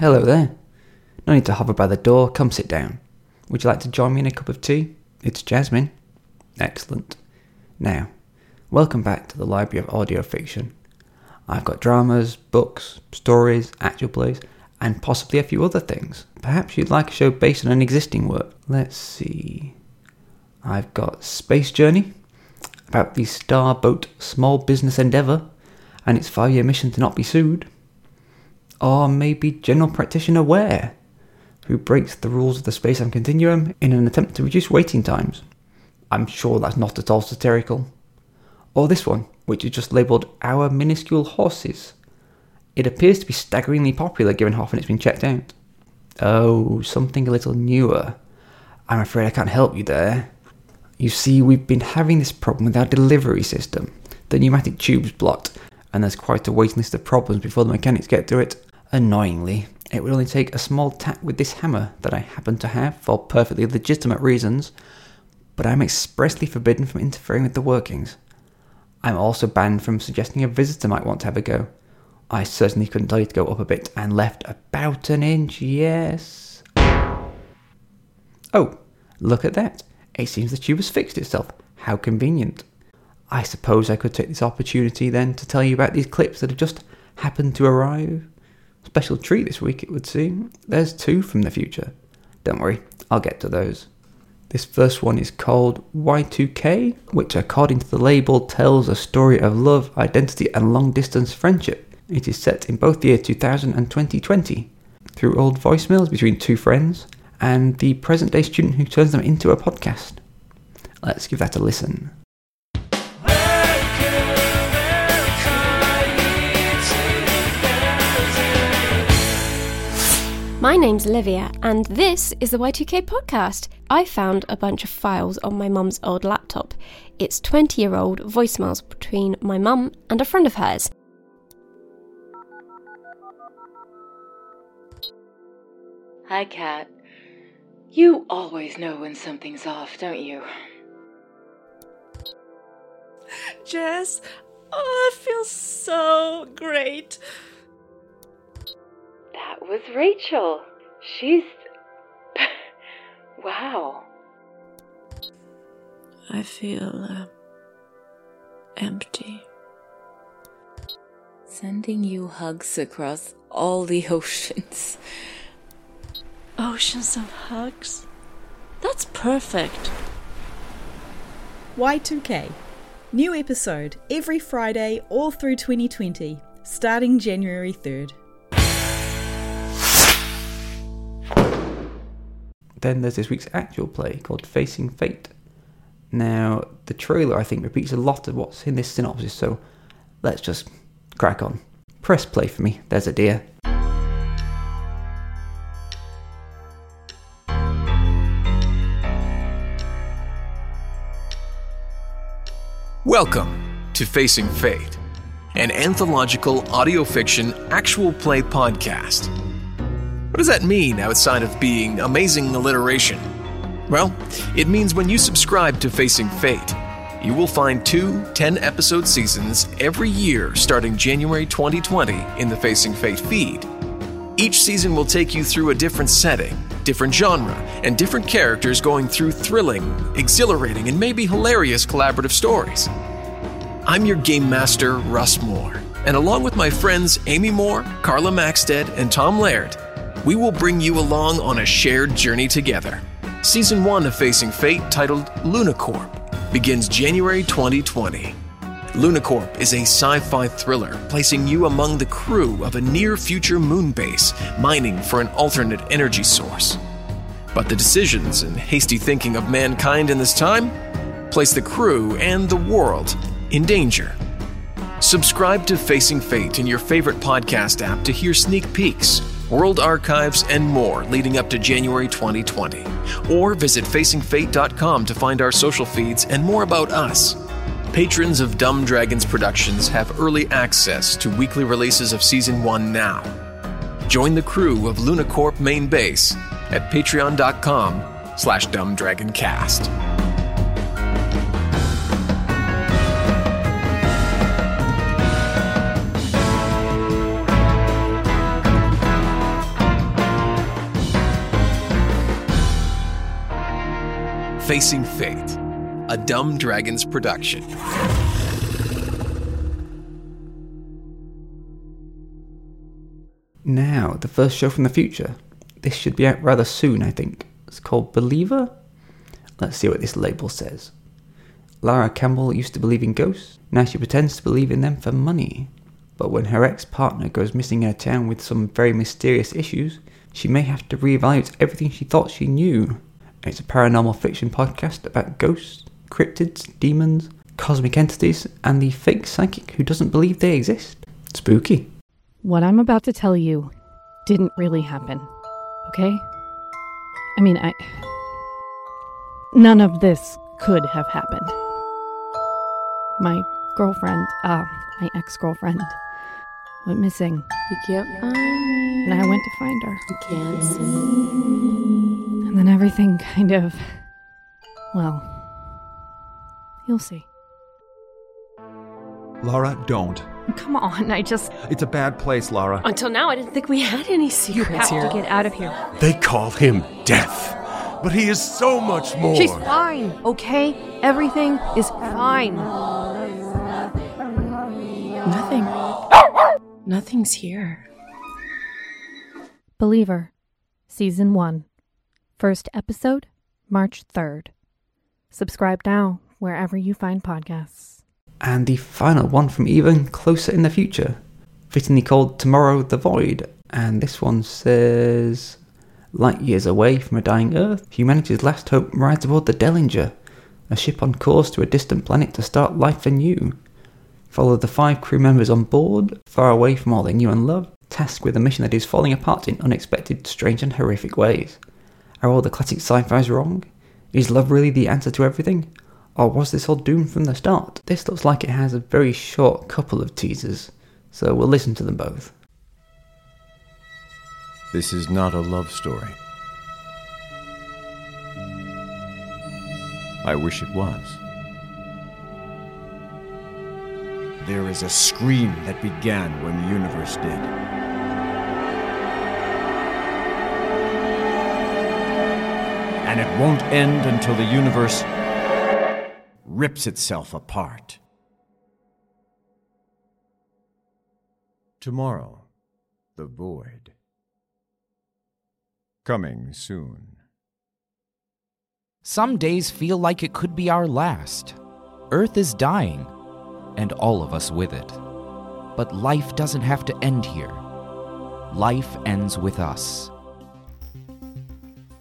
Hello there. No need to hover by the door, come sit down. Would you like to join me in a cup of tea? It's Jasmine. Excellent. Now, welcome back to the Library of Audio Fiction. I've got dramas, books, stories, actual plays, and possibly a few other things. Perhaps you'd like a show based on an existing work. Let's see. I've got Space Journey, about the Starboat small business endeavour and its five year mission to not be sued. Or maybe General Practitioner Ware, who breaks the rules of the space time continuum in an attempt to reduce waiting times. I'm sure that's not at all satirical. Or this one, which is just labelled Our Minuscule Horses. It appears to be staggeringly popular given how often it's been checked out. Oh, something a little newer. I'm afraid I can't help you there. You see, we've been having this problem with our delivery system. The pneumatic tube's blocked, and there's quite a waiting list of problems before the mechanics get to it. Annoyingly, it would only take a small tap with this hammer that I happen to have for perfectly legitimate reasons, but I'm expressly forbidden from interfering with the workings. I'm also banned from suggesting a visitor might want to have a go. I certainly couldn't tell you to go up a bit and left about an inch, yes. Oh, look at that. It seems the tube has fixed itself. How convenient. I suppose I could take this opportunity then to tell you about these clips that have just happened to arrive. Special treat this week, it would seem. There's two from the future. Don't worry, I'll get to those. This first one is called Y2K, which, according to the label, tells a story of love, identity, and long distance friendship. It is set in both the year 2000 and 2020 through old voicemails between two friends and the present day student who turns them into a podcast. Let's give that a listen. My name's Olivia, and this is the Y2K podcast. I found a bunch of files on my mum's old laptop. It's 20 year old voicemails between my mum and a friend of hers. Hi, Kat. You always know when something's off, don't you? Jess, oh, it feels so great. That was Rachel. She's. wow. I feel uh, empty. Sending you hugs across all the oceans. Oceans of hugs? That's perfect. Y2K. New episode every Friday all through 2020, starting January 3rd. Then there's this week's actual play called Facing Fate. Now, the trailer I think repeats a lot of what's in this synopsis, so let's just crack on. Press play for me, there's a dear. Welcome to Facing Fate, an anthological audio fiction actual play podcast. What does that mean outside of being amazing alliteration? Well, it means when you subscribe to Facing Fate, you will find two 10 episode seasons every year starting January 2020 in the Facing Fate feed. Each season will take you through a different setting, different genre, and different characters going through thrilling, exhilarating, and maybe hilarious collaborative stories. I'm your game master, Russ Moore, and along with my friends Amy Moore, Carla Maxted, and Tom Laird, we will bring you along on a shared journey together. Season 1 of Facing Fate, titled Lunacorp, begins January 2020. Lunacorp is a sci fi thriller placing you among the crew of a near future moon base mining for an alternate energy source. But the decisions and hasty thinking of mankind in this time place the crew and the world in danger. Subscribe to Facing Fate in your favorite podcast app to hear sneak peeks, world archives, and more leading up to January 2020. Or visit facingfate.com to find our social feeds and more about us. Patrons of Dumb Dragons Productions have early access to weekly releases of Season 1 now. Join the crew of Lunacorp main base at patreon.com slash dumbdragoncast. Facing Fate, a Dumb Dragons production. Now, the first show from the future. This should be out rather soon, I think. It's called Believer? Let's see what this label says. Lara Campbell used to believe in ghosts. Now she pretends to believe in them for money. But when her ex partner goes missing in a town with some very mysterious issues, she may have to reevaluate everything she thought she knew. It's a paranormal fiction podcast about ghosts, cryptids, demons, cosmic entities, and the fake psychic who doesn't believe they exist. Spooky. What I'm about to tell you didn't really happen, okay? I mean, I. None of this could have happened. My girlfriend, uh, my ex girlfriend, went missing, You can't find me. and I went to find her. You can't see. And everything kind of. Well, you'll see. Laura, don't. Come on, I just. It's a bad place, Laura. Until now, I didn't think we had any secrets You secrets have here. to get out of here. They call him Death, but he is so much more. She's fine, okay? Everything is fine. Nothing. Nothing's here. Believer, Season 1. First episode, March 3rd. Subscribe now, wherever you find podcasts. And the final one from even closer in the future, fittingly called Tomorrow the Void. And this one says Light years away from a dying Earth, humanity's last hope rides aboard the Dellinger, a ship on course to a distant planet to start life anew. Follow the five crew members on board, far away from all they knew and loved, tasked with a mission that is falling apart in unexpected, strange, and horrific ways. Are all the classic sci fis wrong? Is love really the answer to everything? Or was this all doomed from the start? This looks like it has a very short couple of teasers, so we'll listen to them both. This is not a love story. I wish it was. There is a scream that began when the universe did. And it won't end until the universe rips itself apart. Tomorrow, the void. Coming soon. Some days feel like it could be our last. Earth is dying, and all of us with it. But life doesn't have to end here. Life ends with us.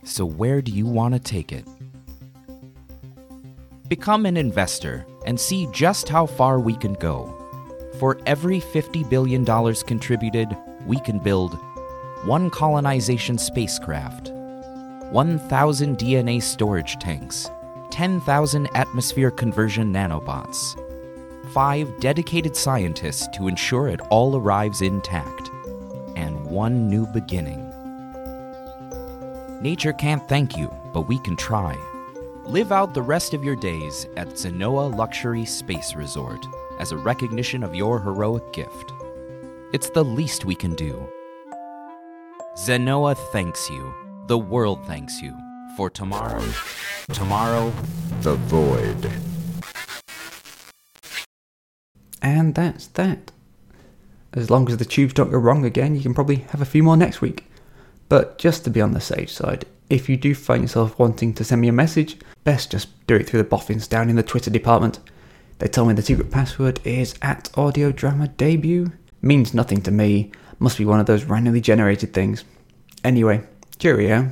So, where do you want to take it? Become an investor and see just how far we can go. For every $50 billion contributed, we can build one colonization spacecraft, 1,000 DNA storage tanks, 10,000 atmosphere conversion nanobots, five dedicated scientists to ensure it all arrives intact, and one new beginning. Nature can't thank you, but we can try. Live out the rest of your days at Zenoa Luxury Space Resort as a recognition of your heroic gift. It's the least we can do. Zenoa thanks you. The world thanks you. For tomorrow, tomorrow, The void. And that's that. As long as the tubes don't go wrong again, you can probably have a few more next week. But just to be on the safe side, if you do find yourself wanting to send me a message, best just do it through the boffins down in the Twitter department. They tell me the secret password is at audio drama debut. Means nothing to me. Must be one of those randomly generated things. Anyway, cheerio.